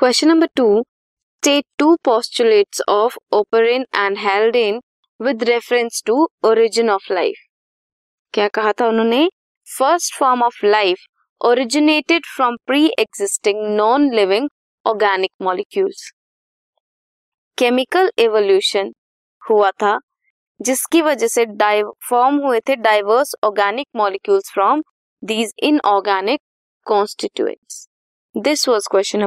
Question number two state two postulates of Oparin and Haldane with reference to origin of life. क्या कहा था उन्होंने? First form of life originated from pre existing non living organic molecules chemical evolution हुआ था, जिसकी वजह से form हुए थे diverse organic molecules from these inorganic constituents this was question